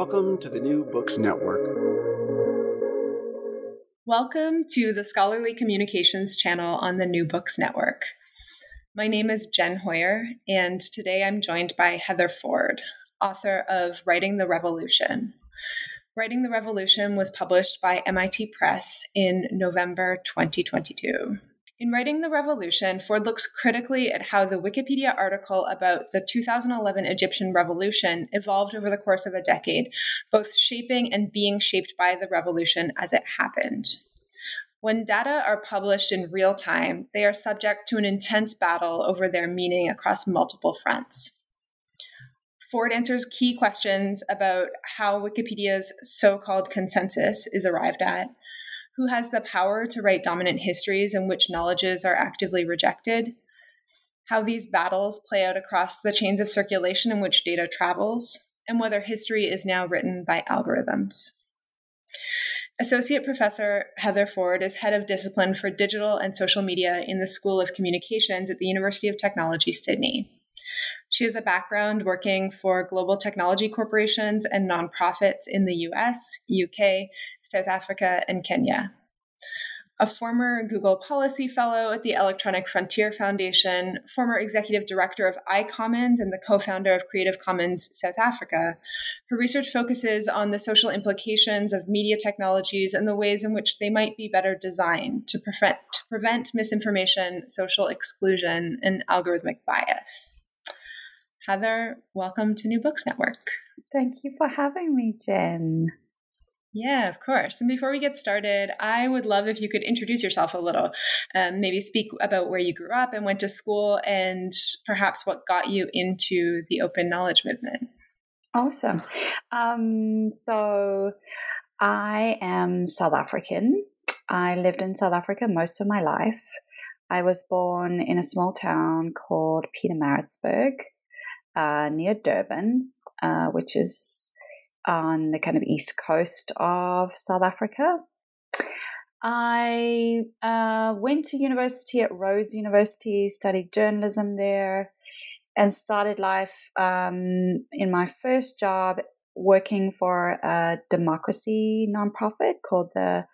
Welcome to the New Books Network. Welcome to the Scholarly Communications channel on the New Books Network. My name is Jen Hoyer, and today I'm joined by Heather Ford, author of Writing the Revolution. Writing the Revolution was published by MIT Press in November 2022. In writing The Revolution, Ford looks critically at how the Wikipedia article about the 2011 Egyptian revolution evolved over the course of a decade, both shaping and being shaped by the revolution as it happened. When data are published in real time, they are subject to an intense battle over their meaning across multiple fronts. Ford answers key questions about how Wikipedia's so called consensus is arrived at, who has the power to write dominant histories in which knowledges are actively rejected, how these battles play out across the chains of circulation in which data travels, and whether history is now written by algorithms. Associate Professor Heather Ford is head of discipline for digital and social media in the School of Communications at the University of Technology, Sydney. She has a background working for global technology corporations and nonprofits in the US, UK, South Africa, and Kenya. A former Google Policy Fellow at the Electronic Frontier Foundation, former executive director of iCommons, and the co founder of Creative Commons South Africa, her research focuses on the social implications of media technologies and the ways in which they might be better designed to prevent, to prevent misinformation, social exclusion, and algorithmic bias. Heather, welcome to New Books Network. Thank you for having me, Jen. Yeah, of course. And before we get started, I would love if you could introduce yourself a little, um, maybe speak about where you grew up and went to school, and perhaps what got you into the open knowledge movement. Awesome. Um, so, I am South African. I lived in South Africa most of my life. I was born in a small town called Pietermaritzburg uh, near Durban, uh, which is on the kind of east coast of South Africa. I uh, went to university at Rhodes University, studied journalism there, and started life um, in my first job working for a democracy nonprofit called the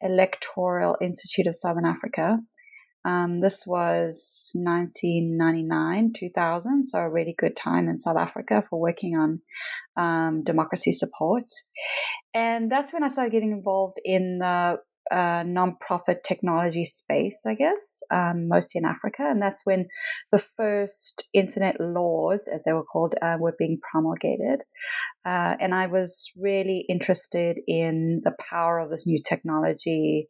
Electoral Institute of Southern Africa. Um, this was 1999, 2000, so a really good time in South Africa for working on um, democracy support. And that's when I started getting involved in the uh, nonprofit technology space, I guess, um, mostly in Africa. And that's when the first internet laws, as they were called, uh, were being promulgated. Uh, and I was really interested in the power of this new technology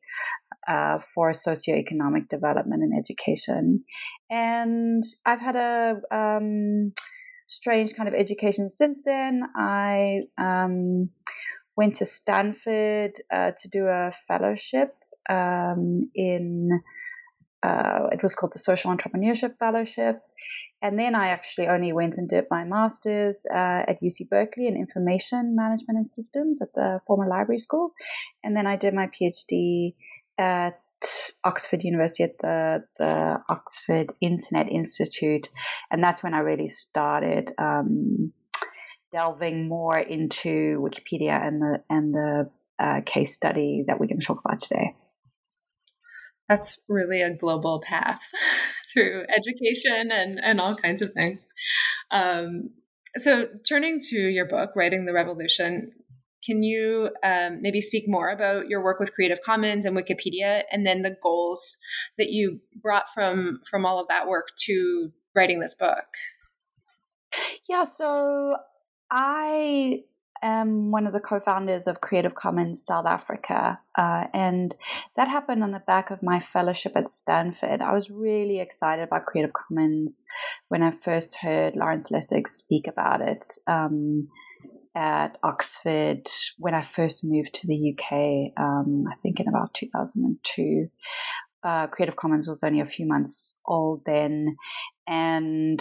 uh, for socioeconomic development and education. And I've had a um, strange kind of education since then. I um, went to Stanford uh, to do a fellowship um, in, uh, it was called the Social Entrepreneurship Fellowship. And then I actually only went and did my master's uh, at UC Berkeley in information management and systems at the former library school. And then I did my PhD at Oxford University at the, the Oxford Internet Institute. And that's when I really started um, delving more into Wikipedia and the, and the uh, case study that we're going to talk about today. That's really a global path through education and, and all kinds of things. Um, so, turning to your book, Writing the Revolution, can you um, maybe speak more about your work with Creative Commons and Wikipedia, and then the goals that you brought from from all of that work to writing this book? Yeah, so I am one of the co-founders of Creative Commons South Africa, uh, and that happened on the back of my fellowship at Stanford. I was really excited about Creative Commons when I first heard Lawrence Lessig speak about it. Um, at Oxford when I first moved to the UK, um, I think in about 2002. Uh, Creative Commons was only a few months old then. And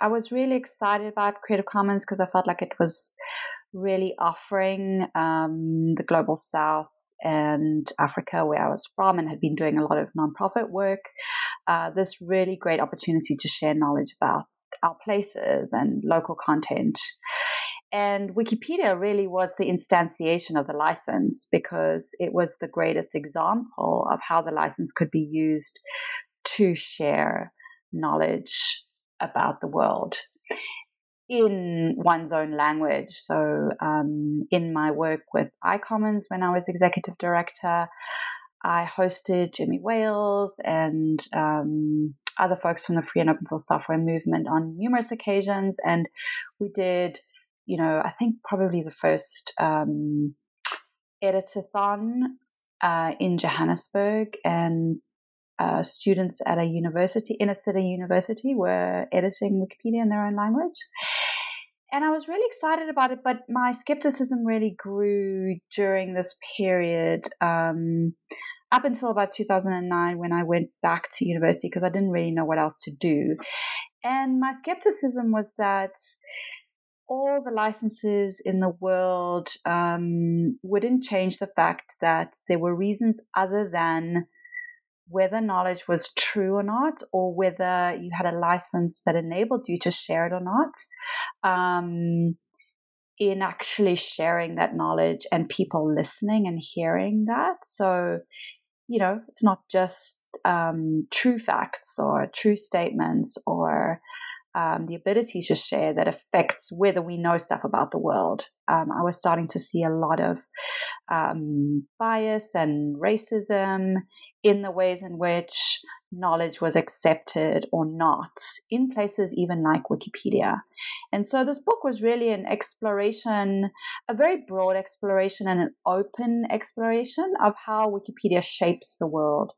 I was really excited about Creative Commons because I felt like it was really offering um, the global south and Africa, where I was from and had been doing a lot of nonprofit work, uh, this really great opportunity to share knowledge about our places and local content. And Wikipedia really was the instantiation of the license because it was the greatest example of how the license could be used to share knowledge about the world in one's own language. So, um, in my work with iCommons when I was executive director, I hosted Jimmy Wales and um, other folks from the free and open source software movement on numerous occasions. And we did, you know, I think probably the first um, editathon uh, in Johannesburg. And uh, students at a university, inner city university, were editing Wikipedia in their own language. And I was really excited about it, but my skepticism really grew during this period. Um, up until about 2009 when I went back to university because I didn't really know what else to do. And my skepticism was that all the licenses in the world um, wouldn't change the fact that there were reasons other than whether knowledge was true or not, or whether you had a license that enabled you to share it or not, um, in actually sharing that knowledge and people listening and hearing that. So, you know, it's not just um, true facts or true statements or um, the ability to share that affects whether we know stuff about the world. Um, I was starting to see a lot of um, bias and racism in the ways in which knowledge was accepted or not in places even like Wikipedia. And so this book was really an exploration, a very broad exploration and an open exploration of how Wikipedia shapes the world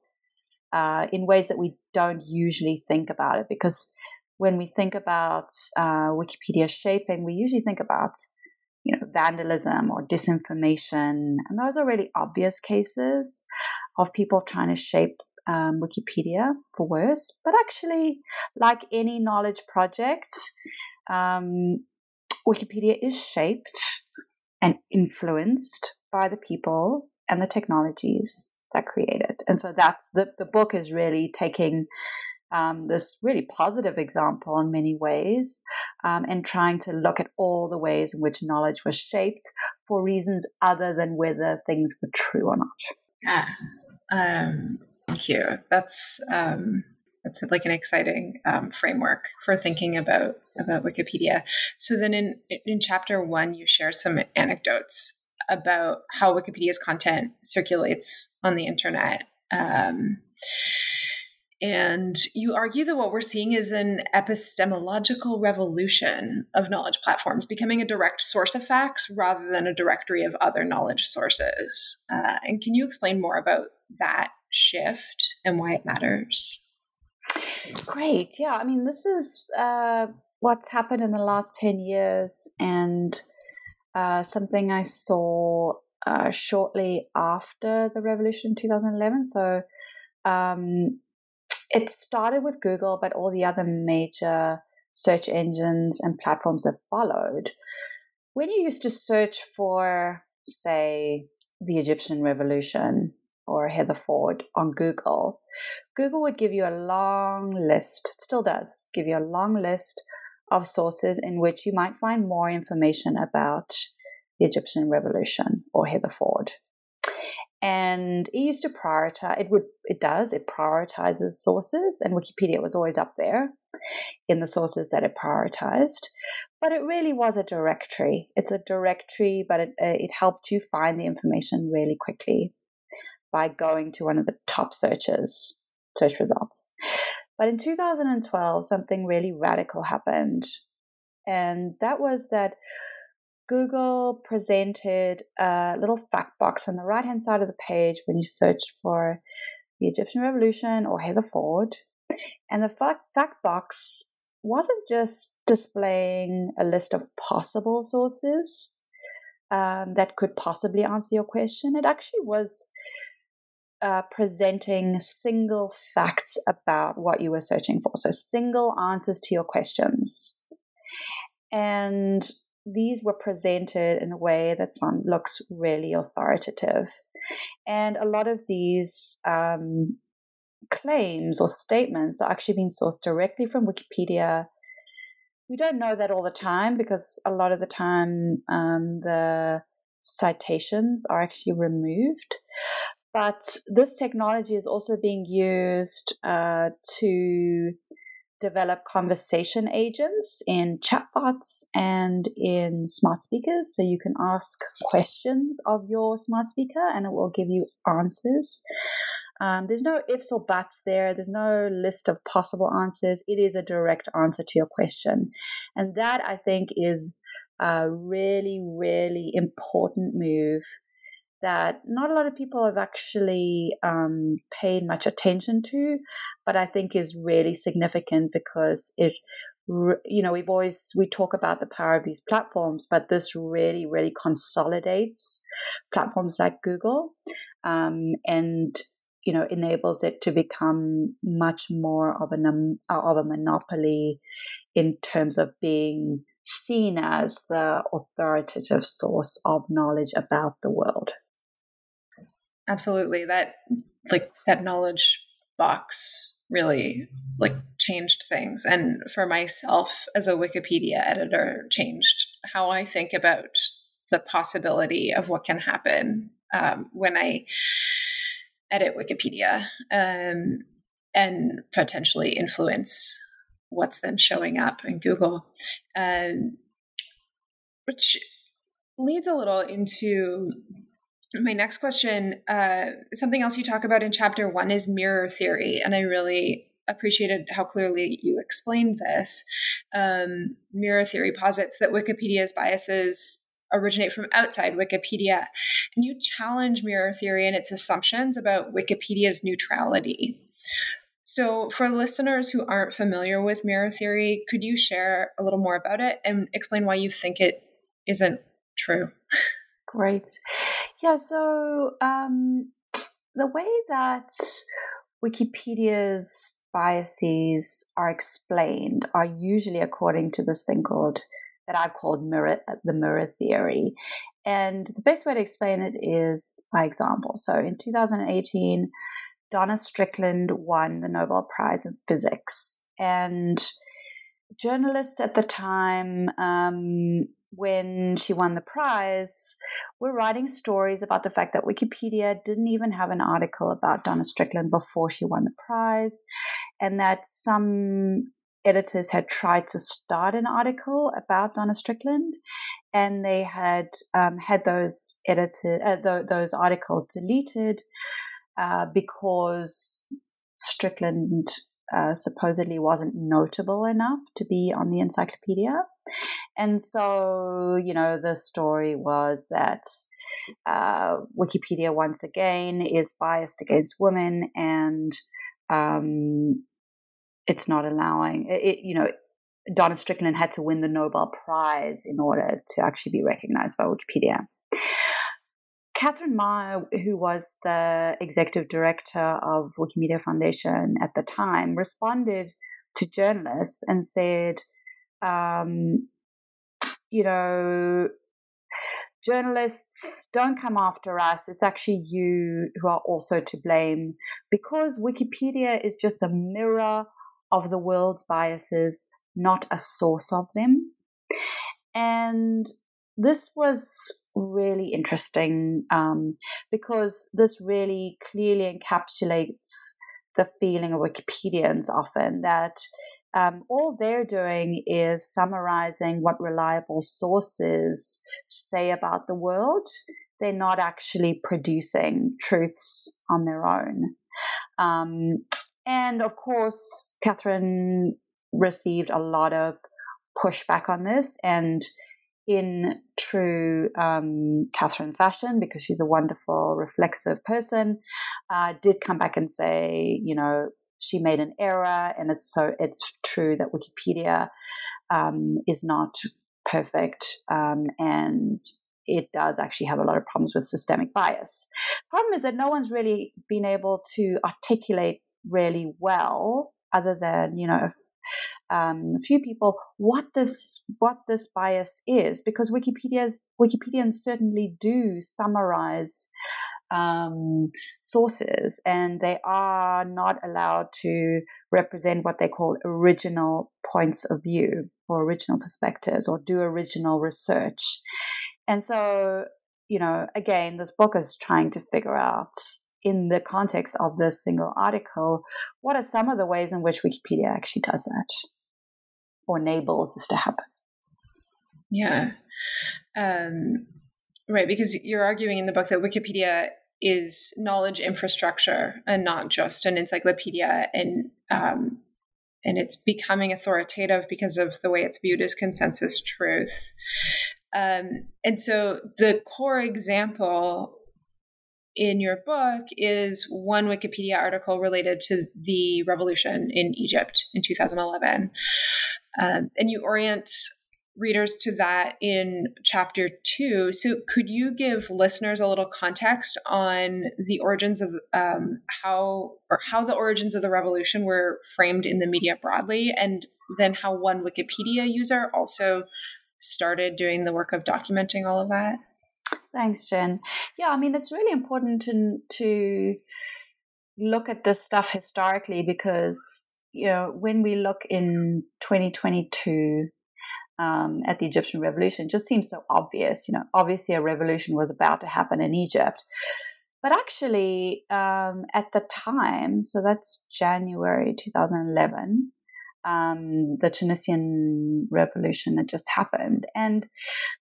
uh, in ways that we don't usually think about it because when we think about uh, Wikipedia shaping, we usually think about you know vandalism or disinformation, and those are really obvious cases of people trying to shape um, Wikipedia for worse. But actually, like any knowledge project, um, Wikipedia is shaped and influenced by the people and the technologies that create it. And so that's the, the book is really taking um, this really positive example in many ways um, and trying to look at all the ways in which knowledge was shaped for reasons other than whether things were true or not. Yeah. Um, thank you. That's um, that's like an exciting um, framework for thinking about about Wikipedia. So then, in in chapter one, you share some anecdotes about how Wikipedia's content circulates on the internet. Um, and you argue that what we're seeing is an epistemological revolution of knowledge platforms, becoming a direct source of facts rather than a directory of other knowledge sources. Uh, and can you explain more about that shift and why it matters? Great. Yeah. I mean, this is uh, what's happened in the last 10 years and uh, something I saw uh, shortly after the revolution in 2011. So, um, it started with Google, but all the other major search engines and platforms have followed. When you used to search for, say, the Egyptian revolution or Heather Ford on Google, Google would give you a long list, still does give you a long list of sources in which you might find more information about the Egyptian revolution or Heather Ford. And it used to prioritize, it would, it does, it prioritizes sources, and Wikipedia was always up there in the sources that it prioritized. But it really was a directory. It's a directory, but it, uh, it helped you find the information really quickly by going to one of the top searches, search results. But in 2012, something really radical happened. And that was that Google presented a little fact box on the right hand side of the page when you searched for the Egyptian Revolution or Heather Ford. And the fact, fact box wasn't just displaying a list of possible sources um, that could possibly answer your question, it actually was uh, presenting single facts about what you were searching for. So, single answers to your questions. And these were presented in a way that sound, looks really authoritative. And a lot of these um, claims or statements are actually being sourced directly from Wikipedia. We don't know that all the time because a lot of the time um, the citations are actually removed. But this technology is also being used uh, to develop conversation agents in chatbots and in smart speakers. So you can ask questions of your smart speaker and it will give you answers. Um, there's no ifs or buts there. There's no list of possible answers. It is a direct answer to your question. And that I think is a really, really important move that not a lot of people have actually um, paid much attention to, but I think is really significant because it, you know, we've always we talk about the power of these platforms, but this really, really consolidates platforms like Google, um, and you know enables it to become much more of a of a monopoly in terms of being seen as the authoritative source of knowledge about the world. Absolutely. That like that knowledge box really like changed things and for myself as a Wikipedia editor changed how I think about the possibility of what can happen um, when I edit Wikipedia um, and potentially influence what's then showing up in Google, um, which leads a little into my next question uh, something else you talk about in chapter one is mirror theory and i really appreciated how clearly you explained this. Um, mirror theory posits that wikipedia's biases originate from outside wikipedia and you challenge mirror theory and its assumptions about wikipedia's neutrality. So for listeners who aren't familiar with mirror theory could you share a little more about it and explain why you think it isn't true? Great. Yeah, so um, the way that Wikipedia's biases are explained are usually according to this thing called that I've called mirror the mirror theory. And the best way to explain it is by example. So in 2018, Donna Strickland won the Nobel Prize in Physics. And journalists at the time um, when she won the prize, we were writing stories about the fact that Wikipedia didn't even have an article about Donna Strickland before she won the prize, and that some editors had tried to start an article about Donna Strickland, and they had um, had those edited uh, th- those articles deleted uh, because Strickland uh, supposedly wasn't notable enough to be on the encyclopedia. And so, you know, the story was that uh, Wikipedia once again is biased against women and um, it's not allowing it, you know, Donna Strickland had to win the Nobel Prize in order to actually be recognized by Wikipedia. Katherine Maher, who was the executive director of Wikimedia Foundation at the time, responded to journalists and said, um, you know, journalists don't come after us. It's actually you who are also to blame because Wikipedia is just a mirror of the world's biases, not a source of them. And this was really interesting um, because this really clearly encapsulates the feeling of Wikipedians often that um, all they're doing is summarizing what reliable sources say about the world. They're not actually producing truths on their own. Um, and of course, Katherine received a lot of pushback on this. And in true um, Katherine fashion, because she's a wonderful, reflexive person, uh, did come back and say, you know, she made an error, and it's so it's true that Wikipedia um, is not perfect, um, and it does actually have a lot of problems with systemic bias. Problem is that no one's really been able to articulate really well, other than you know um, a few people what this what this bias is because Wikipedia's Wikipedians certainly do summarize um, sources, and they are not allowed to represent what they call original points of view or original perspectives or do original research. And so, you know, again, this book is trying to figure out in the context of this single article, what are some of the ways in which Wikipedia actually does that or enables this to happen? Yeah. Um, Right, because you're arguing in the book that Wikipedia is knowledge infrastructure and not just an encyclopedia, and um, and it's becoming authoritative because of the way it's viewed as consensus truth. Um, and so the core example in your book is one Wikipedia article related to the revolution in Egypt in 2011. Um, and you orient readers to that in chapter two. So, could you give listeners a little context on the origins of um, how or how the origins of the revolution were framed in the media broadly, and then how one Wikipedia user also started doing the work of documenting all of that? Thanks, Jen. Yeah, I mean, it's really important to, to look at this stuff historically because, you know, when we look in 2022 um, at the Egyptian revolution just seems so obvious. You know, obviously a revolution was about to happen in Egypt. But actually, um, at the time, so that's January 2011, um, the Tunisian revolution had just happened. And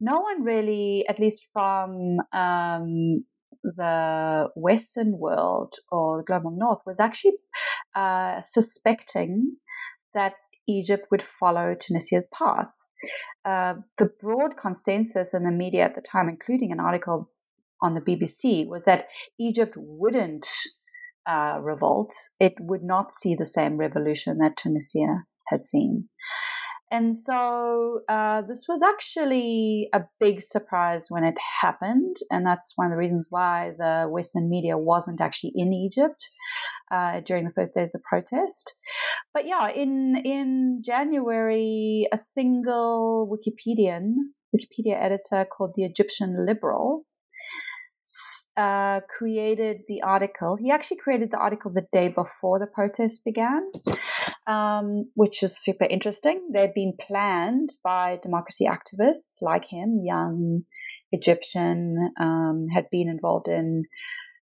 no one really, at least from um, the Western world or the global north, was actually uh, suspecting that Egypt would follow Tunisia's path. Uh, the broad consensus in the media at the time, including an article on the BBC, was that Egypt wouldn't uh, revolt. It would not see the same revolution that Tunisia had seen. And so uh, this was actually a big surprise when it happened. And that's one of the reasons why the Western media wasn't actually in Egypt uh, during the first days of the protest. But yeah, in, in January, a single Wikipedian, Wikipedia editor called the Egyptian Liberal, uh, created the article. He actually created the article the day before the protest began um, which is super interesting. They'd been planned by democracy activists like him, young Egyptian, um, had been involved in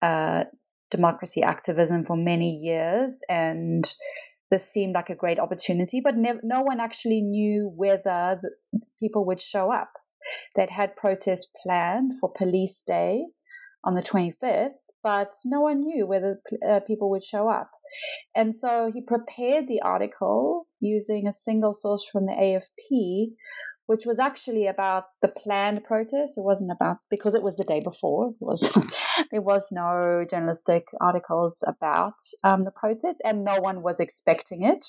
uh, democracy activism for many years, and this seemed like a great opportunity. But ne- no one actually knew whether people would show up. They'd had protests planned for Police Day on the 25th, but no one knew whether uh, people would show up. And so he prepared the article using a single source from the AFP, which was actually about the planned protest. It wasn't about because it was the day before. It was there was no journalistic articles about um, the protest, and no one was expecting it.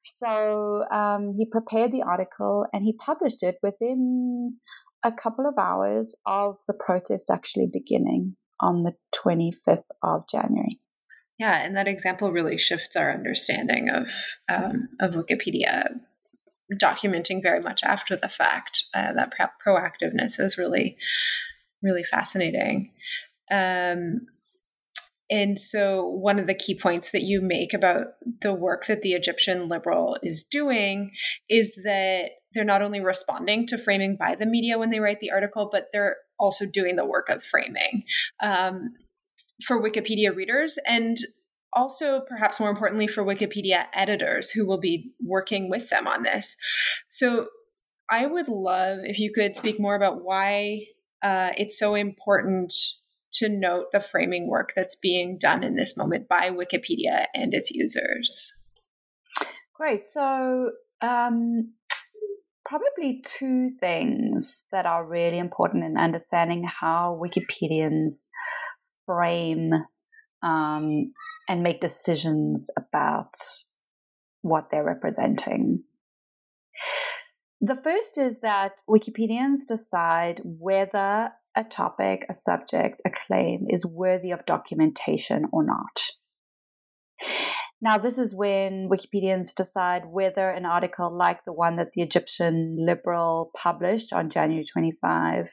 So um, he prepared the article and he published it within a couple of hours of the protest actually beginning on the 25th of January. Yeah, and that example really shifts our understanding of um, of Wikipedia. documenting very much after the fact. Uh, that proactiveness is really, really fascinating. Um, and so, one of the key points that you make about the work that the Egyptian liberal is doing is that they're not only responding to framing by the media when they write the article, but they're also doing the work of framing um, for Wikipedia readers and also, perhaps more importantly, for Wikipedia editors who will be working with them on this. So, I would love if you could speak more about why uh, it's so important to note the framing work that's being done in this moment by Wikipedia and its users. Great. So, um, probably two things that are really important in understanding how Wikipedians frame um, and make decisions about what they're representing. The first is that Wikipedians decide whether a topic, a subject, a claim is worthy of documentation or not. Now, this is when Wikipedians decide whether an article like the one that the Egyptian Liberal published on January 25,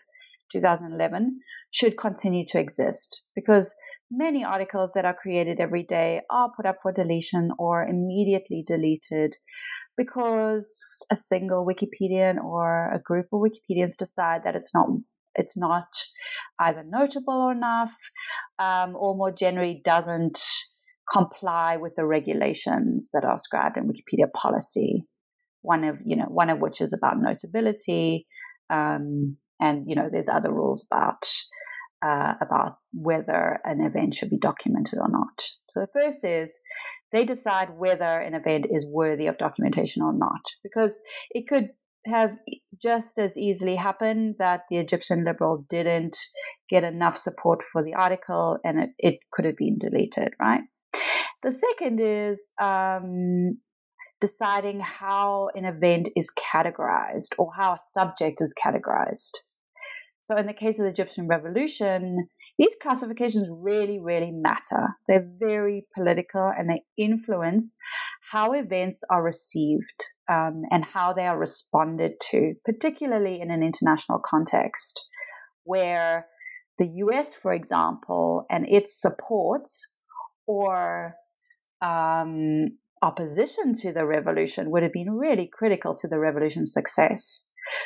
2011, should continue to exist. Because many articles that are created every day are put up for deletion or immediately deleted because a single Wikipedian or a group of Wikipedians decide that it's not it's not either notable enough um, or more generally doesn't comply with the regulations that are described in Wikipedia policy. One of you know one of which is about notability, um, and you know there's other rules about uh, about whether an event should be documented or not. So the first is they decide whether an event is worthy of documentation or not, because it could have just as easily happened that the Egyptian liberal didn't get enough support for the article and it, it could have been deleted, right? The second is um, deciding how an event is categorized or how a subject is categorized. So, in the case of the Egyptian revolution, these classifications really, really matter. They're very political and they influence how events are received um, and how they are responded to, particularly in an international context where the US, for example, and its support or um, opposition to the revolution would have been really critical to the revolution's success.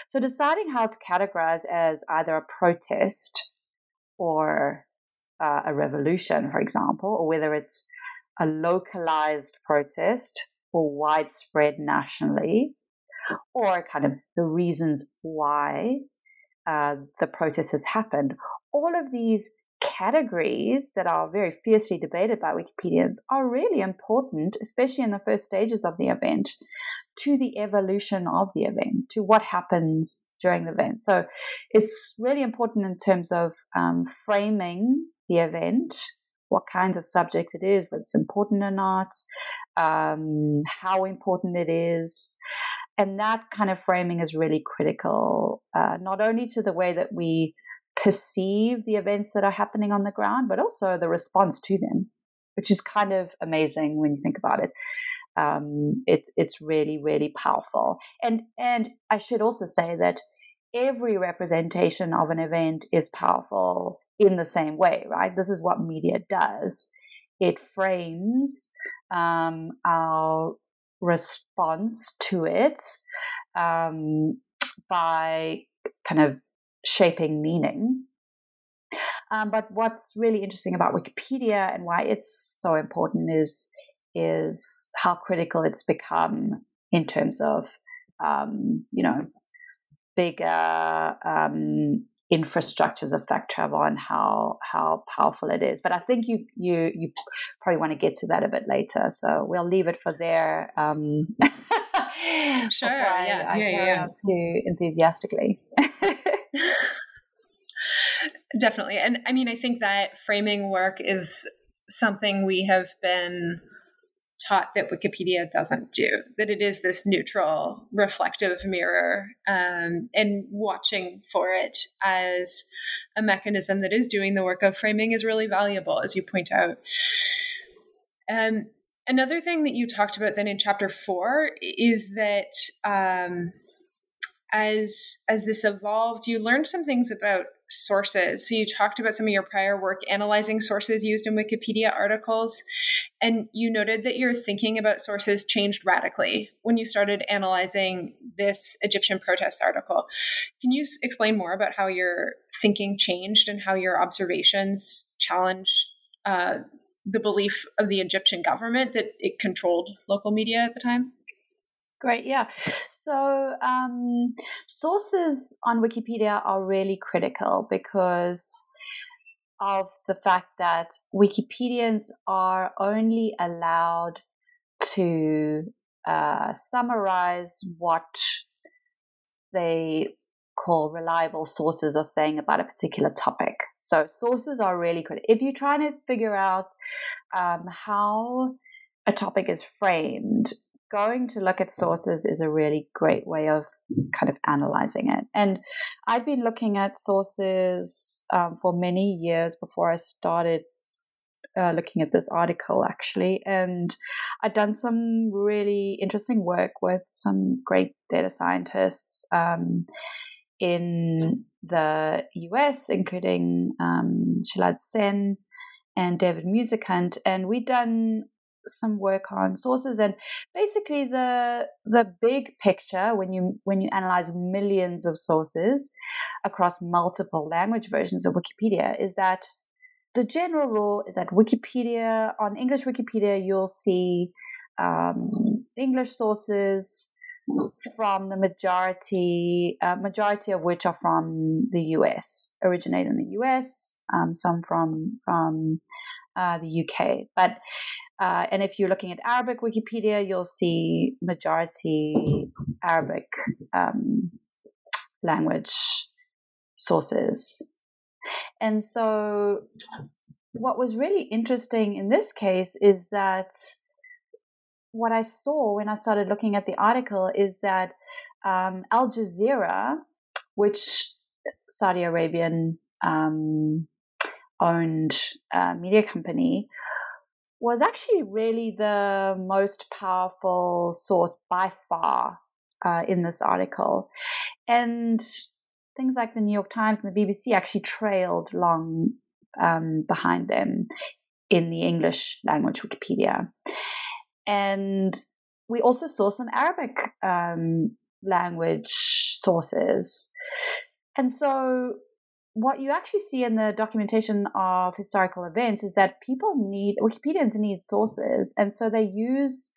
So, deciding how to categorize as either a protest or uh, a revolution, for example, or whether it's a localized protest or widespread nationally, or kind of the reasons why uh, the protest has happened. All of these categories that are very fiercely debated by Wikipedians are really important, especially in the first stages of the event, to the evolution of the event, to what happens during the event. So it's really important in terms of um, framing the event, what kinds of subject it is, whether it's important or not, um, how important it is. And that kind of framing is really critical, uh, not only to the way that we perceive the events that are happening on the ground, but also the response to them, which is kind of amazing when you think about it. Um, it it's really, really powerful. And and I should also say that every representation of an event is powerful in the same way, right? This is what media does. It frames um, our response to it um, by kind of shaping meaning. Um, but what's really interesting about Wikipedia and why it's so important is is how critical it's become in terms of um, you know bigger um, infrastructures of fact travel and how how powerful it is. But I think you you you probably want to get to that a bit later, so we'll leave it for there. Um, sure. I, yeah. I yeah. Yeah. Too enthusiastically. Definitely, and I mean, I think that framing work is something we have been taught that Wikipedia doesn't do, that it is this neutral, reflective mirror, um, and watching for it as a mechanism that is doing the work of framing is really valuable, as you point out. Um, Another thing that you talked about then in chapter four is that um, as as this evolved, you learned some things about sources. So you talked about some of your prior work analyzing sources used in Wikipedia articles, and you noted that your thinking about sources changed radically when you started analyzing this Egyptian protest article. Can you explain more about how your thinking changed and how your observations challenged uh, the belief of the Egyptian government that it controlled local media at the time? Great, yeah. So, um, sources on Wikipedia are really critical because of the fact that Wikipedians are only allowed to uh, summarize what they call reliable sources are saying about a particular topic. So, sources are really critical. If you're trying to figure out um, how a topic is framed, going to look at sources is a really great way of kind of analyzing it. And I'd been looking at sources um, for many years before I started uh, looking at this article, actually. And I'd done some really interesting work with some great data scientists. Um, in the US, including um, Shilad Sen and David Musicant, and we'd done some work on sources and basically the the big picture when you when you analyze millions of sources across multiple language versions of Wikipedia is that the general rule is that Wikipedia on English Wikipedia you'll see um, English sources from the majority uh, majority of which are from the US originate in the US um, some from from uh, the UK but uh, and if you're looking at Arabic Wikipedia, you'll see majority Arabic um, language sources. And so, what was really interesting in this case is that what I saw when I started looking at the article is that um, Al Jazeera, which Saudi Arabian um, owned uh, media company, was actually really the most powerful source by far uh, in this article. And things like the New York Times and the BBC actually trailed long um, behind them in the English language Wikipedia. And we also saw some Arabic um, language sources. And so what you actually see in the documentation of historical events is that people need Wikipedians need sources, and so they use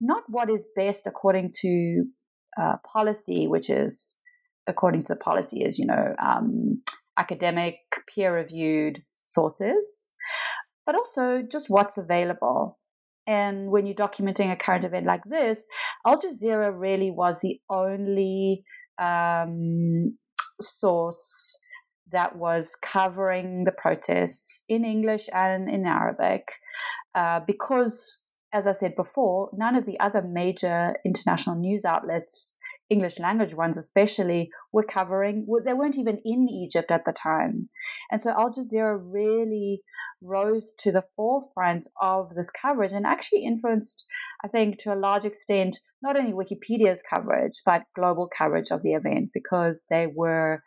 not what is best according to uh, policy, which is according to the policy is you know um, academic peer reviewed sources, but also just what's available. And when you're documenting a current event like this, Al Jazeera really was the only um, source that was covering the protests in English and in Arabic uh, because, as I said before, none of the other major international news outlets, English language ones especially, were covering, they weren't even in Egypt at the time. And so Al Jazeera really rose to the forefront of this coverage and actually influenced, I think, to a large extent, not only Wikipedia's coverage, but global coverage of the event because they were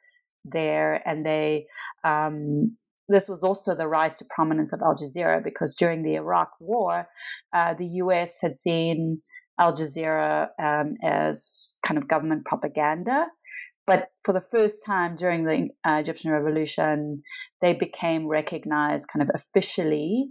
there, and they um, this was also the rise to prominence of Al Jazeera because during the Iraq War, uh, the U.S. had seen Al Jazeera um, as kind of government propaganda. But for the first time during the uh, Egyptian Revolution, they became recognized kind of officially,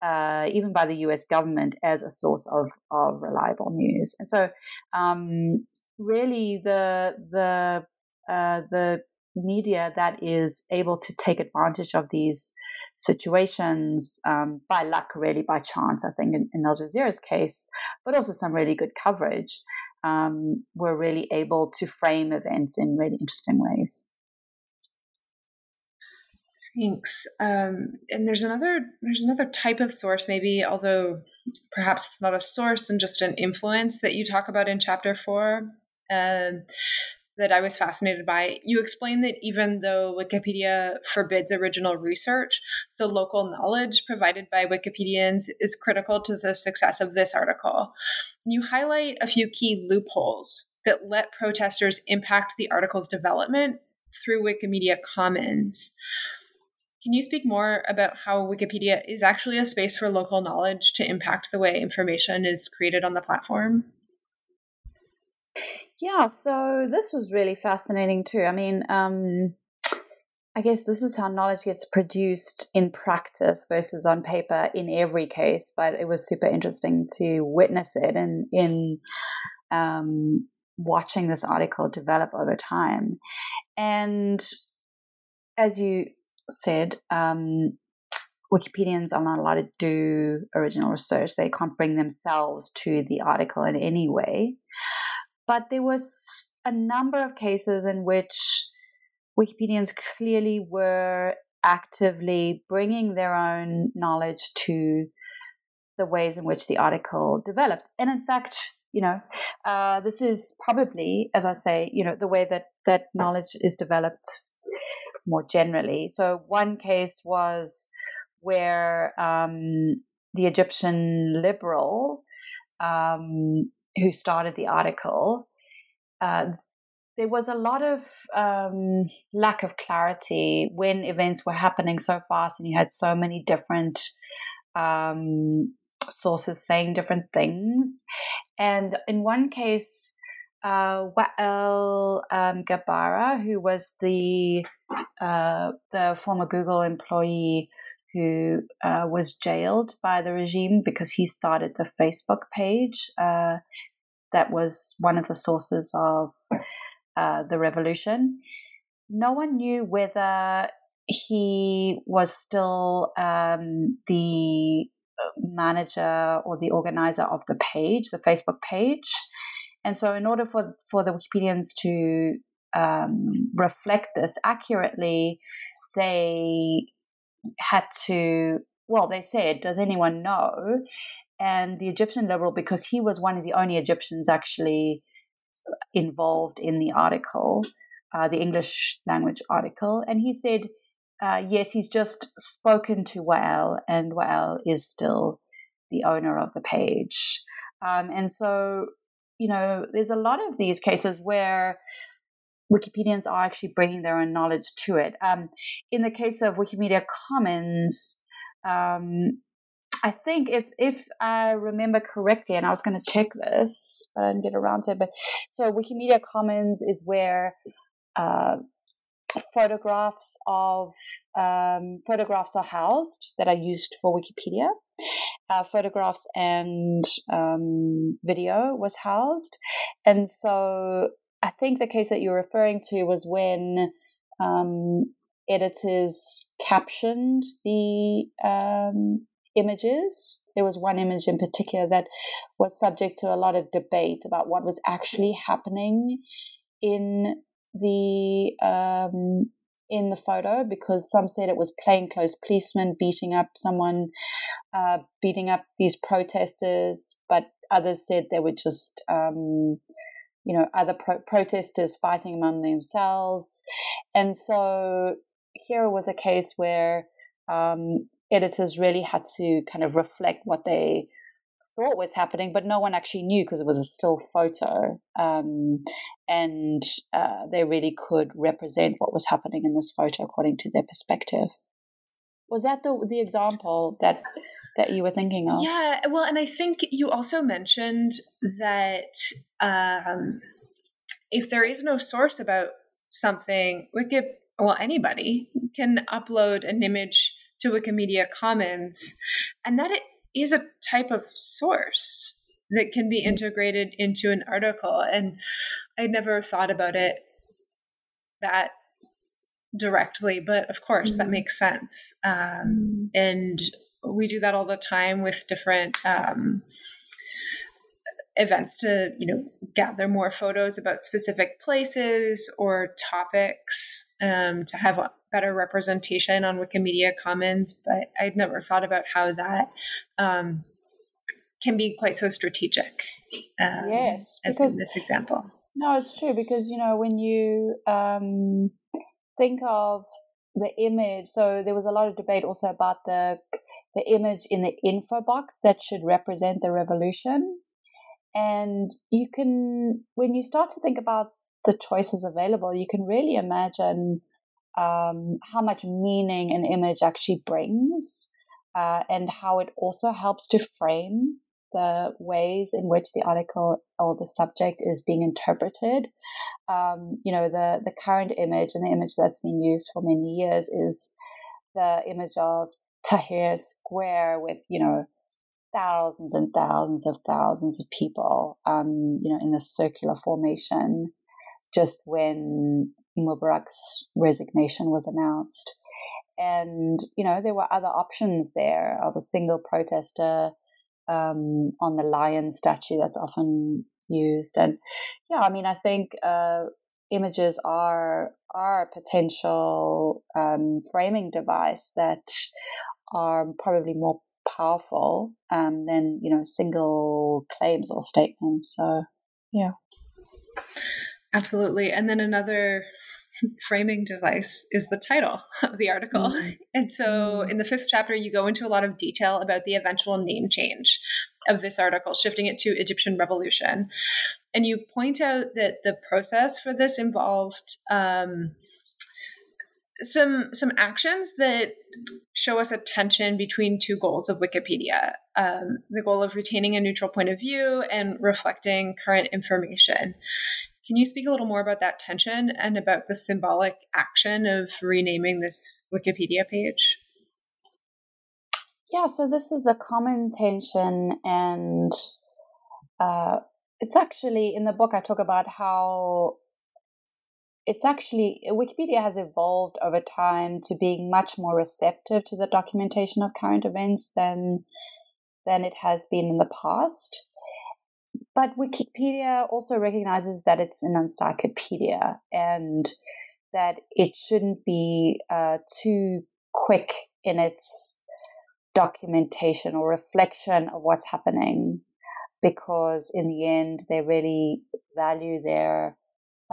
uh, even by the US government, as a source of, of reliable news. And so, um, really, the the uh, the media that is able to take advantage of these situations um, by luck, really by chance, I think, in, in Al Jazeera's case, but also some really good coverage, um, were really able to frame events in really interesting ways. Thanks. Um, and there's another there's another type of source, maybe, although perhaps it's not a source and just an influence that you talk about in chapter four. Um, that I was fascinated by. You explained that even though Wikipedia forbids original research, the local knowledge provided by Wikipedians is critical to the success of this article. You highlight a few key loopholes that let protesters impact the article's development through Wikimedia Commons. Can you speak more about how Wikipedia is actually a space for local knowledge to impact the way information is created on the platform? Yeah, so this was really fascinating too. I mean, um, I guess this is how knowledge gets produced in practice versus on paper in every case, but it was super interesting to witness it and in um, watching this article develop over time. And as you said, um, Wikipedians are not allowed to do original research. They can't bring themselves to the article in any way. But there was a number of cases in which Wikipedians clearly were actively bringing their own knowledge to the ways in which the article developed. And in fact, you know, uh, this is probably, as I say, you know, the way that that knowledge is developed more generally. So one case was where um, the Egyptian liberal um, who started the article, uh, there was a lot of um, lack of clarity when events were happening so fast and you had so many different um, sources saying different things. And in one case, uh, Wael um, Gabara, who was the uh, the former Google employee who uh, was jailed by the regime because he started the Facebook page uh, that was one of the sources of uh, the revolution. No one knew whether he was still um, the manager or the organizer of the page, the Facebook page. And so, in order for, for the Wikipedians to um, reflect this accurately, they had to, well, they said, Does anyone know? And the Egyptian liberal, because he was one of the only Egyptians actually involved in the article, uh, the English language article, and he said, uh, yes, he's just spoken to Wael, and Wael is still the owner of the page. Um, and so, you know, there's a lot of these cases where Wikipedians are actually bringing their own knowledge to it. Um, in the case of Wikimedia Commons, um, I think if if I remember correctly, and I was going to check this, but I didn't get around to it. But so Wikimedia Commons is where uh, photographs of um, photographs are housed that are used for Wikipedia. Uh, photographs and um, video was housed, and so I think the case that you're referring to was when um, editors captioned the um, images. There was one image in particular that was subject to a lot of debate about what was actually happening in the um, in the photo because some said it was plainclothes policemen beating up someone, uh, beating up these protesters, but others said they were just, um, you know, other pro- protesters fighting among themselves. And so here was a case where um, editors really had to kind of reflect what they thought was happening, but no one actually knew because it was a still photo. Um, and uh, they really could represent what was happening in this photo according to their perspective. Was that the the example that that you were thinking of? Yeah, well, and I think you also mentioned that um, if there is no source about something, Wiki, well, anybody can upload an image to Wikimedia Commons, and that it is a type of source that can be integrated into an article. And I never thought about it that directly, but of course mm-hmm. that makes sense. Um, mm-hmm. and we do that all the time with different um, events to, you know, gather more photos about specific places or topics um, to have a better representation on Wikimedia Commons. But I'd never thought about how that um, can be quite so strategic. Um, yes, as in this example. No, it's true because you know when you um, think of the image. So there was a lot of debate also about the the image in the info box that should represent the revolution. And you can, when you start to think about the choices available, you can really imagine um, how much meaning an image actually brings, uh, and how it also helps to frame the ways in which the article or the subject is being interpreted. Um, you know, the, the current image and the image that's been used for many years is the image of Tahrir Square with, you know, thousands and thousands of thousands of people, um, you know, in a circular formation just when Mubarak's resignation was announced. And, you know, there were other options there of a single protester um, on the lion statue that's often used. And yeah, I mean, I think uh, images are are a potential um, framing device that are probably more powerful um, than you know single claims or statements. So yeah, absolutely. And then another framing device is the title of the article. Mm-hmm. And so mm-hmm. in the fifth chapter, you go into a lot of detail about the eventual name change of this article, shifting it to Egyptian Revolution. And you point out that the process for this involved um, some some actions that show us a tension between two goals of Wikipedia: um, the goal of retaining a neutral point of view and reflecting current information. Can you speak a little more about that tension and about the symbolic action of renaming this Wikipedia page? Yeah, so this is a common tension, and uh, it's actually in the book I talk about how it's actually Wikipedia has evolved over time to being much more receptive to the documentation of current events than than it has been in the past. But Wikipedia also recognizes that it's an encyclopedia and that it shouldn't be uh, too quick in its documentation or reflection of what's happening because in the end they really value their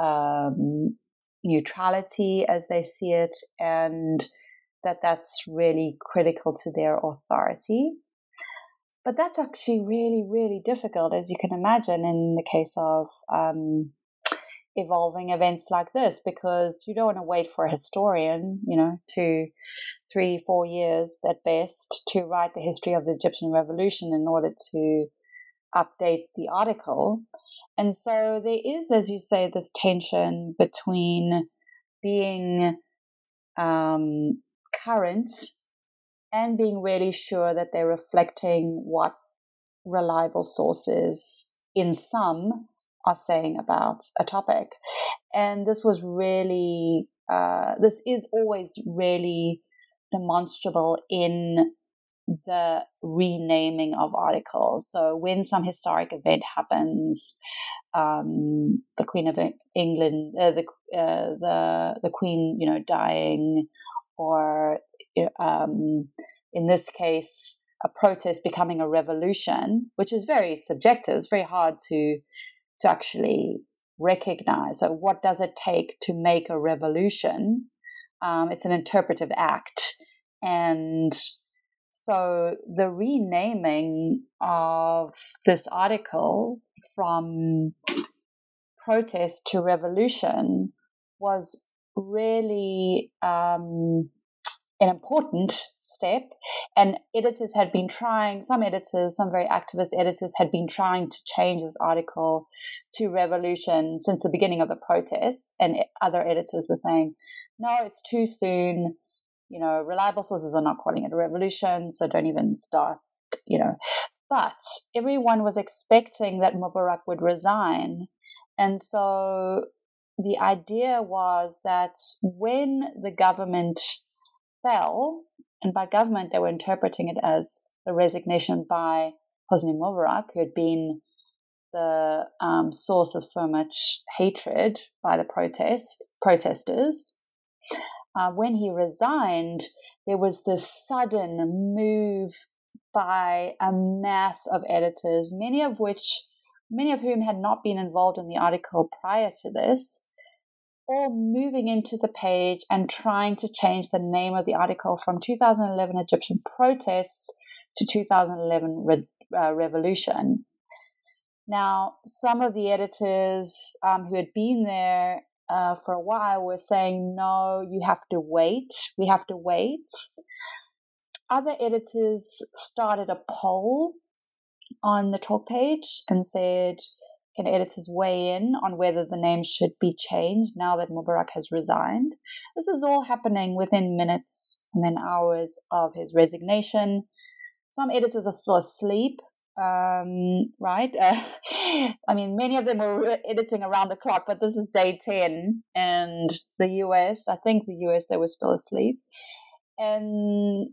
um, neutrality as they see it and that that's really critical to their authority but that's actually really, really difficult, as you can imagine, in the case of um, evolving events like this, because you don't want to wait for a historian, you know, to three, four years at best to write the history of the Egyptian revolution in order to update the article. And so there is, as you say, this tension between being um, current and being really sure that they're reflecting what reliable sources in some are saying about a topic. And this was really, uh, this is always really demonstrable in the renaming of articles. So when some historic event happens, um, the Queen of England, uh, the uh, the the Queen, you know, dying, or um, in this case, a protest becoming a revolution, which is very subjective. It's very hard to to actually recognize. So, what does it take to make a revolution? Um, it's an interpretive act, and so the renaming of this article from protest to revolution was really um, an important step. And editors had been trying, some editors, some very activist editors had been trying to change this article to revolution since the beginning of the protests. And other editors were saying, no, it's too soon. You know, reliable sources are not calling it a revolution, so don't even start, you know. But everyone was expecting that Mubarak would resign. And so the idea was that when the government fell, and by government they were interpreting it as the resignation by Hosni Mubarak, who had been the um, source of so much hatred by the protest protesters. Uh, when he resigned, there was this sudden move by a mass of editors, many of which many of whom had not been involved in the article prior to this, all moving into the page and trying to change the name of the article from 2011 Egyptian protests to 2011 re- uh, revolution. Now, some of the editors um, who had been there uh, for a while we were saying, no, you have to wait. We have to wait. Other editors started a poll on the talk page and said, can editors weigh in on whether the name should be changed now that Mubarak has resigned? This is all happening within minutes and then hours of his resignation. Some editors are still asleep um, right? Uh, I mean, many of them were editing around the clock, but this is day 10, and the US, I think the US, they were still asleep, and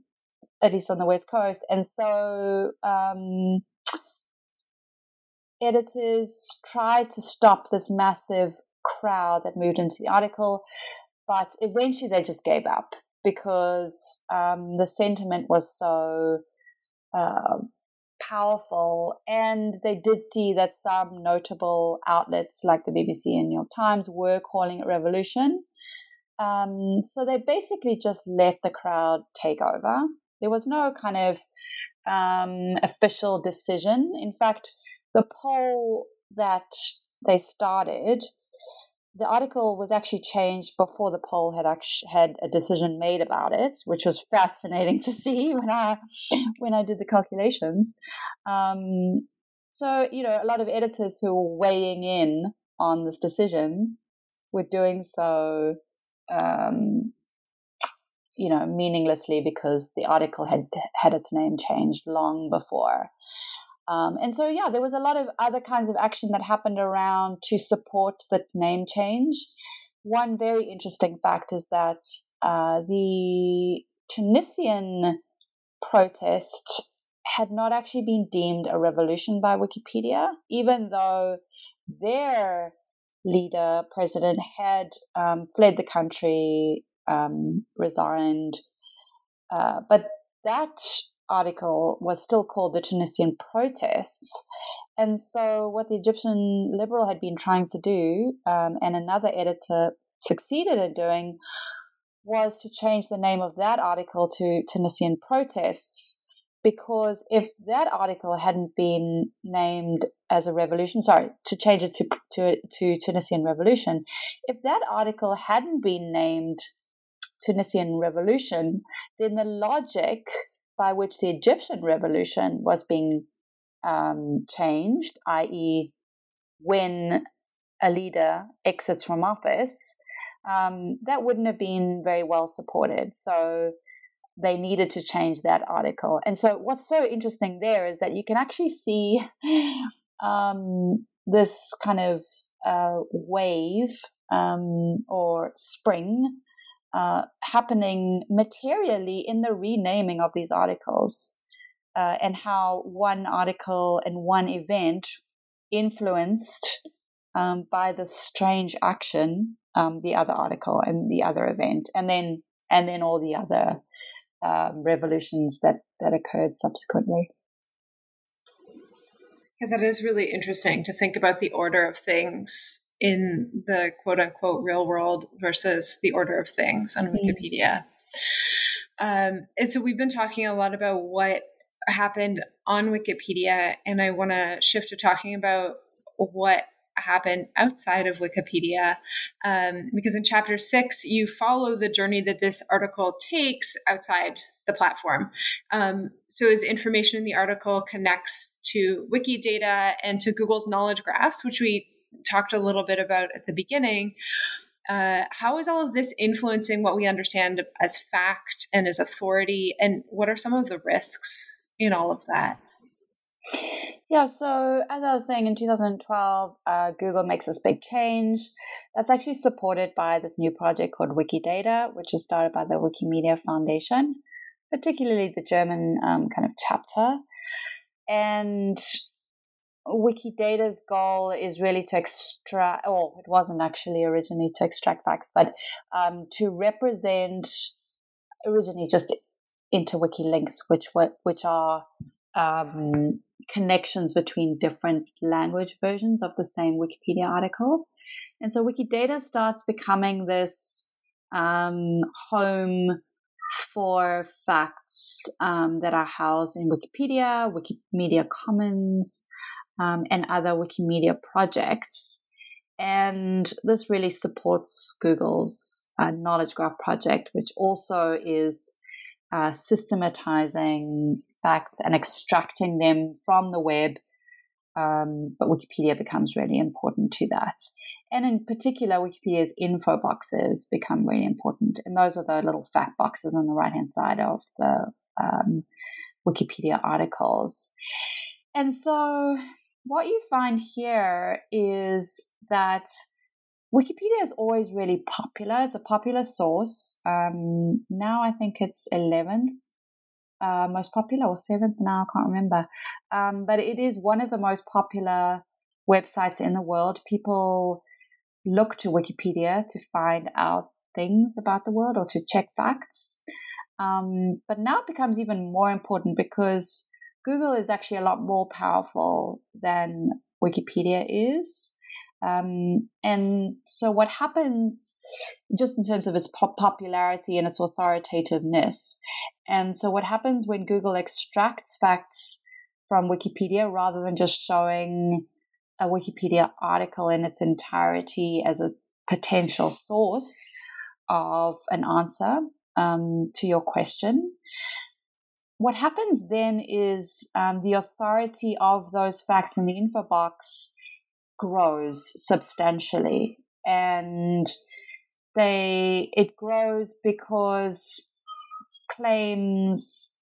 at least on the West Coast. And so, um, editors tried to stop this massive crowd that moved into the article, but eventually they just gave up because um, the sentiment was so. Uh, powerful. And they did see that some notable outlets like the BBC and New York Times were calling it revolution. Um, so they basically just let the crowd take over. There was no kind of um, official decision. In fact, the poll that they started the article was actually changed before the poll had actually had a decision made about it, which was fascinating to see when I when I did the calculations. Um, so you know, a lot of editors who were weighing in on this decision were doing so, um, you know, meaninglessly because the article had had its name changed long before. Um, and so, yeah, there was a lot of other kinds of action that happened around to support the name change. One very interesting fact is that uh, the Tunisian protest had not actually been deemed a revolution by Wikipedia, even though their leader, president, had um, fled the country, um, resigned. Uh, but that article was still called the Tunisian protests. And so, what the Egyptian Liberal had been trying to do, um, and another editor succeeded in doing, was to change the name of that article to Tunisian protests. Because if that article hadn't been named as a revolution, sorry, to change it to, to, to Tunisian revolution, if that article hadn't been named Tunisian revolution, then the logic by which the Egyptian revolution was being um, changed, i.e., when a leader exits from office, um, that wouldn't have been very well supported. So they needed to change that article. And so, what's so interesting there is that you can actually see um, this kind of uh, wave um, or spring uh, happening materially in the renaming of these articles uh, and how one article and one event influenced um, by the strange action um, the other article and the other event and then and then all the other um, revolutions that that occurred subsequently. Yeah, that is really interesting to think about the order of things in the quote unquote real world versus the order of things on Wikipedia. Um, and so we've been talking a lot about what happened on Wikipedia, and I want to shift to talking about what happened outside of Wikipedia. Um, because in chapter six, you follow the journey that this article takes outside the platform. Um, so, as information in the article connects to Wikidata and to Google's knowledge graphs, which we talked a little bit about at the beginning. Uh, how is all of this influencing what we understand as fact and as authority? And what are some of the risks in all of that? Yeah, so as I was saying, in 2012, uh, Google makes this big change that's actually supported by this new project called Wikidata, which is started by the Wikimedia Foundation, particularly the German um, kind of chapter. And Wikidata's goal is really to extract, oh, it wasn't actually originally to extract facts, but um, to represent originally just interwiki links, which were, which are um, connections between different language versions of the same Wikipedia article. And so Wikidata starts becoming this um, home for facts um, that are housed in Wikipedia, Wikimedia Commons, um, and other Wikimedia projects. And this really supports Google's uh, Knowledge Graph project, which also is uh, systematizing facts and extracting them from the web. Um, but Wikipedia becomes really important to that. And in particular, Wikipedia's info boxes become really important. And those are the little fact boxes on the right hand side of the um, Wikipedia articles. And so what you find here is that Wikipedia is always really popular. It's a popular source. Um, now I think it's 11th uh, most popular or 7th now, I can't remember. Um, but it is one of the most popular websites in the world. People look to Wikipedia to find out things about the world or to check facts. Um, but now it becomes even more important because Google is actually a lot more powerful than Wikipedia is. Um, and so, what happens just in terms of its popularity and its authoritativeness? And so, what happens when Google extracts facts from Wikipedia rather than just showing a Wikipedia article in its entirety as a potential source of an answer um, to your question? What happens then is um, the authority of those facts in the info box grows substantially. And they it grows because claims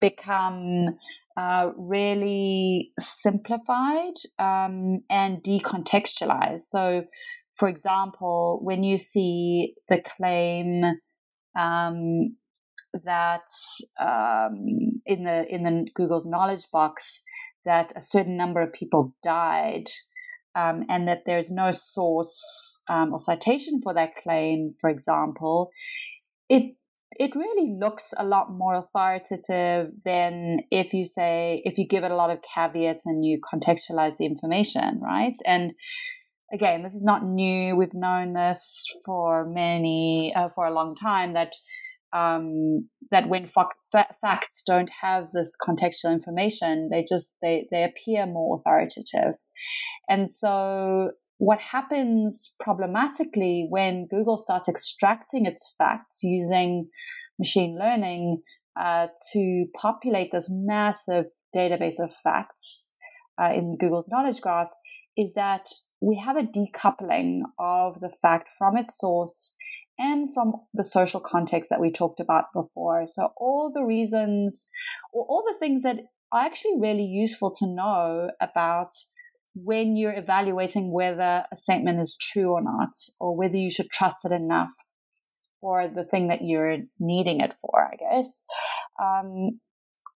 become uh, really simplified um, and decontextualized. So for example when you see the claim um, that um, in the in the Google's knowledge box that a certain number of people died, um, and that there's no source um, or citation for that claim, for example, it it really looks a lot more authoritative than if you say if you give it a lot of caveats and you contextualize the information, right? And again, this is not new. We've known this for many uh, for a long time that um, that when fa- facts don't have this contextual information, they just they they appear more authoritative, and so what happens problematically when Google starts extracting its facts using machine learning uh, to populate this massive database of facts uh, in Google's knowledge graph is that we have a decoupling of the fact from its source and from the social context that we talked about before. So, all the reasons or all the things that are actually really useful to know about when you're evaluating whether a statement is true or not, or whether you should trust it enough for the thing that you're needing it for, I guess. Um,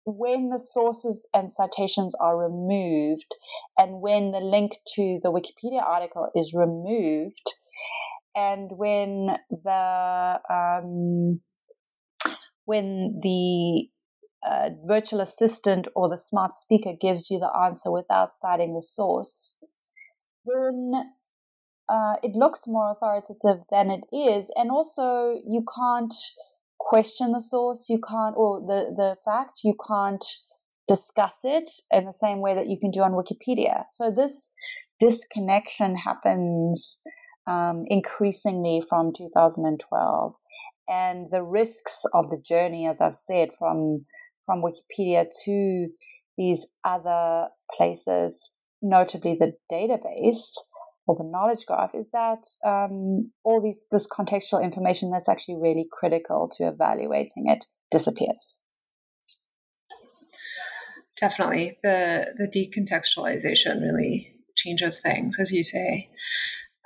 when the sources and citations are removed, and when the link to the Wikipedia article is removed, and when the um, when the uh, virtual assistant or the smart speaker gives you the answer without citing the source, then uh, it looks more authoritative than it is, and also you can't question the source, you can't, or the the fact, you can't discuss it in the same way that you can do on Wikipedia. So this disconnection happens um, increasingly from 2012. And the risks of the journey, as I've said, from from Wikipedia to these other places, notably the database or the knowledge graph, is that um, all these this contextual information that's actually really critical to evaluating it disappears. Definitely, the the decontextualization really changes things, as you say.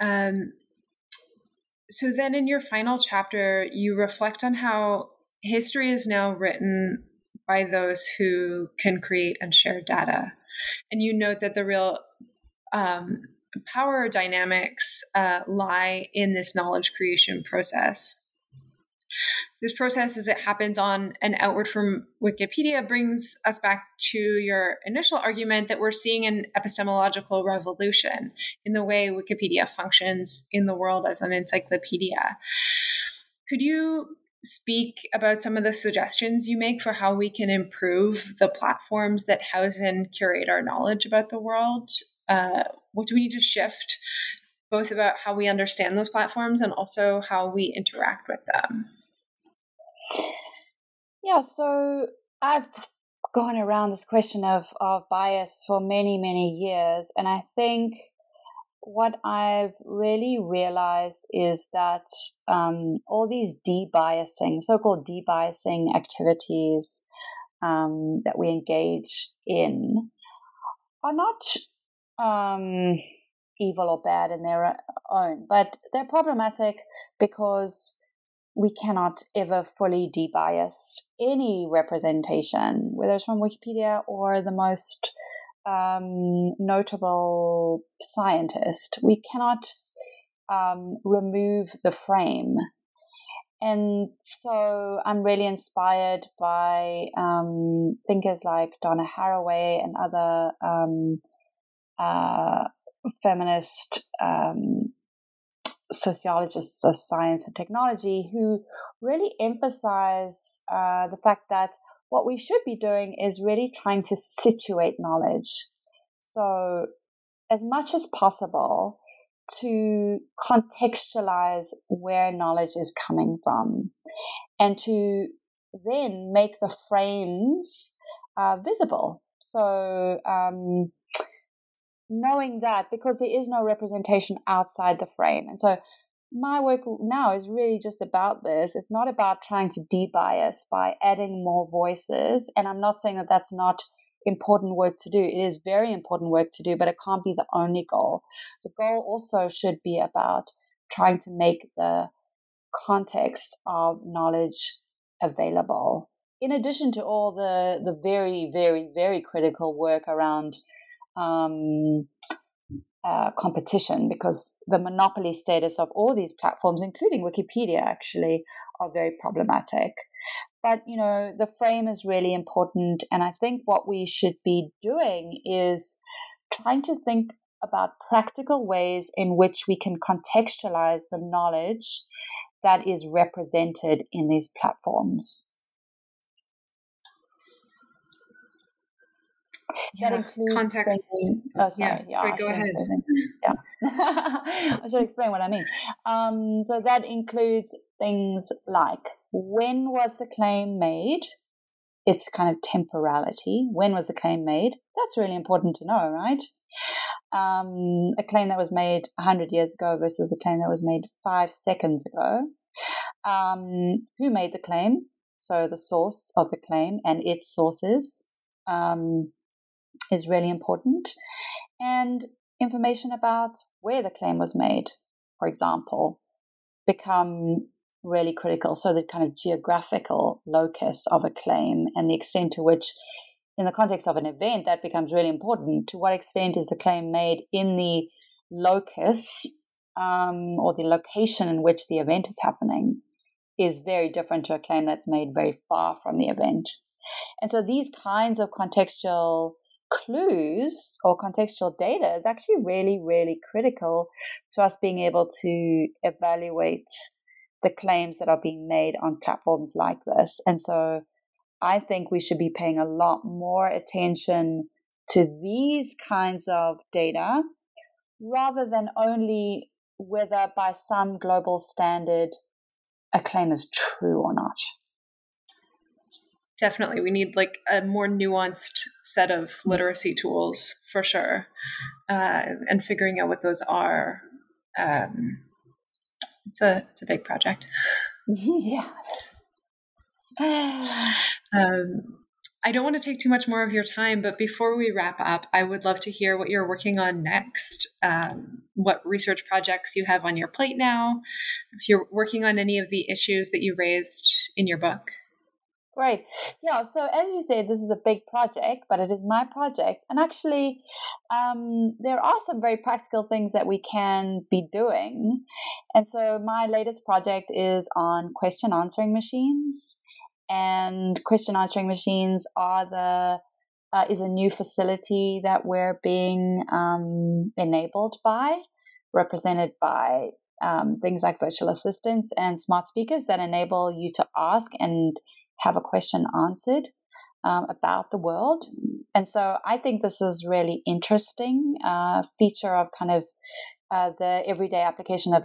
Um, so then in your final chapter, you reflect on how history is now written by those who can create and share data. And you note that the real um, power dynamics uh, lie in this knowledge creation process. This process, as it happens on and outward from Wikipedia, brings us back to your initial argument that we're seeing an epistemological revolution in the way Wikipedia functions in the world as an encyclopedia. Could you speak about some of the suggestions you make for how we can improve the platforms that house and curate our knowledge about the world? Uh, what do we need to shift, both about how we understand those platforms and also how we interact with them? Yeah, so I've gone around this question of, of bias for many, many years, and I think what I've really realized is that um, all these debiasing, so called debiasing activities um, that we engage in, are not um, evil or bad in their own, but they're problematic because we cannot ever fully debias any representation, whether it's from Wikipedia or the most um, notable scientist. We cannot um, remove the frame. And so I'm really inspired by um, thinkers like Donna Haraway and other um, uh, feminist um, sociologists of science and technology who really emphasize uh, the fact that what we should be doing is really trying to situate knowledge. So, as much as possible, to contextualize where knowledge is coming from and to then make the frames uh, visible. So, um, knowing that because there is no representation outside the frame. And so, my work now is really just about this. It's not about trying to debias by adding more voices. And I'm not saying that that's not important work to do. It is very important work to do, but it can't be the only goal. The goal also should be about trying to make the context of knowledge available. In addition to all the, the very, very, very critical work around um, uh, competition because the monopoly status of all these platforms, including Wikipedia, actually are very problematic. But you know, the frame is really important, and I think what we should be doing is trying to think about practical ways in which we can contextualize the knowledge that is represented in these platforms. Yeah, that includes context. oh, sorry. Yeah, yeah sorry, go ahead. Yeah. I should explain what I mean. Um, so that includes things like when was the claim made? It's kind of temporality. When was the claim made? That's really important to know, right? Um, a claim that was made 100 years ago versus a claim that was made five seconds ago. Um, who made the claim? So the source of the claim and its sources. Um, is really important. And information about where the claim was made, for example, become really critical. So the kind of geographical locus of a claim and the extent to which, in the context of an event, that becomes really important. To what extent is the claim made in the locus um, or the location in which the event is happening is very different to a claim that's made very far from the event. And so these kinds of contextual clues or contextual data is actually really, really critical to us being able to evaluate the claims that are being made on platforms like this. And so I think we should be paying a lot more attention to these kinds of data rather than only whether by some global standard a claim is true or not definitely we need like a more nuanced set of literacy tools for sure uh, and figuring out what those are um, it's a it's a big project yeah um, I don't want to take too much more of your time, but before we wrap up, I would love to hear what you're working on next. Um, what research projects you have on your plate now, if you're working on any of the issues that you raised in your book. Great. Yeah. So as you said, this is a big project, but it is my project. And actually, um, there are some very practical things that we can be doing. And so my latest project is on question answering machines. And question answering machines are the uh, is a new facility that we're being um, enabled by, represented by um, things like virtual assistants and smart speakers that enable you to ask and have a question answered um, about the world. And so I think this is really interesting uh, feature of kind of uh, the everyday application of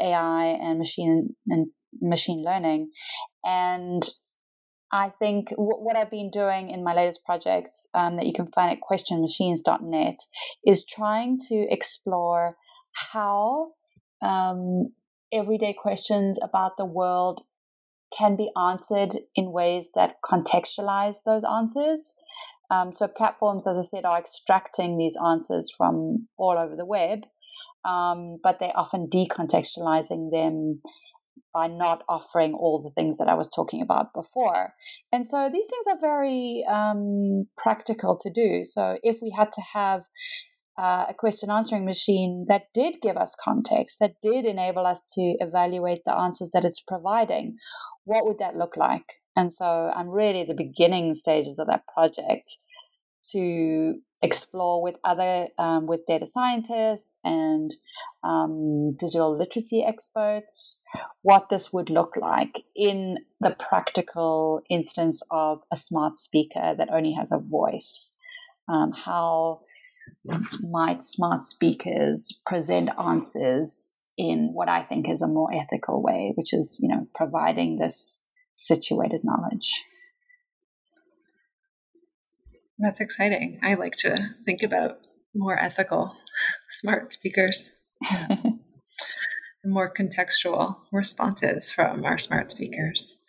AI and machine and machine learning. And I think w- what I've been doing in my latest projects um, that you can find at questionmachines.net is trying to explore how um, everyday questions about the world can be answered in ways that contextualize those answers. Um, so platforms, as I said, are extracting these answers from all over the web, um, but they're often decontextualizing them by not offering all the things that I was talking about before. And so these things are very um, practical to do. So if we had to have uh, a question answering machine that did give us context, that did enable us to evaluate the answers that it's providing, what would that look like? And so I'm really at the beginning stages of that project to explore with other um, with data scientists and um, digital literacy experts what this would look like in the practical instance of a smart speaker that only has a voice um, how might smart speakers present answers in what I think is a more ethical way, which is, you know, providing this situated knowledge. That's exciting. I like to think about more ethical smart speakers. and more contextual responses from our smart speakers.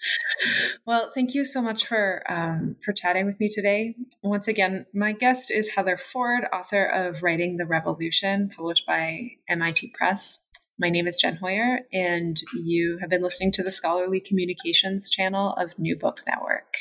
Well, thank you so much for um, for chatting with me today. Once again, my guest is Heather Ford, author of Writing the Revolution, published by MIT Press. My name is Jen Hoyer, and you have been listening to the Scholarly Communications channel of New Books Network.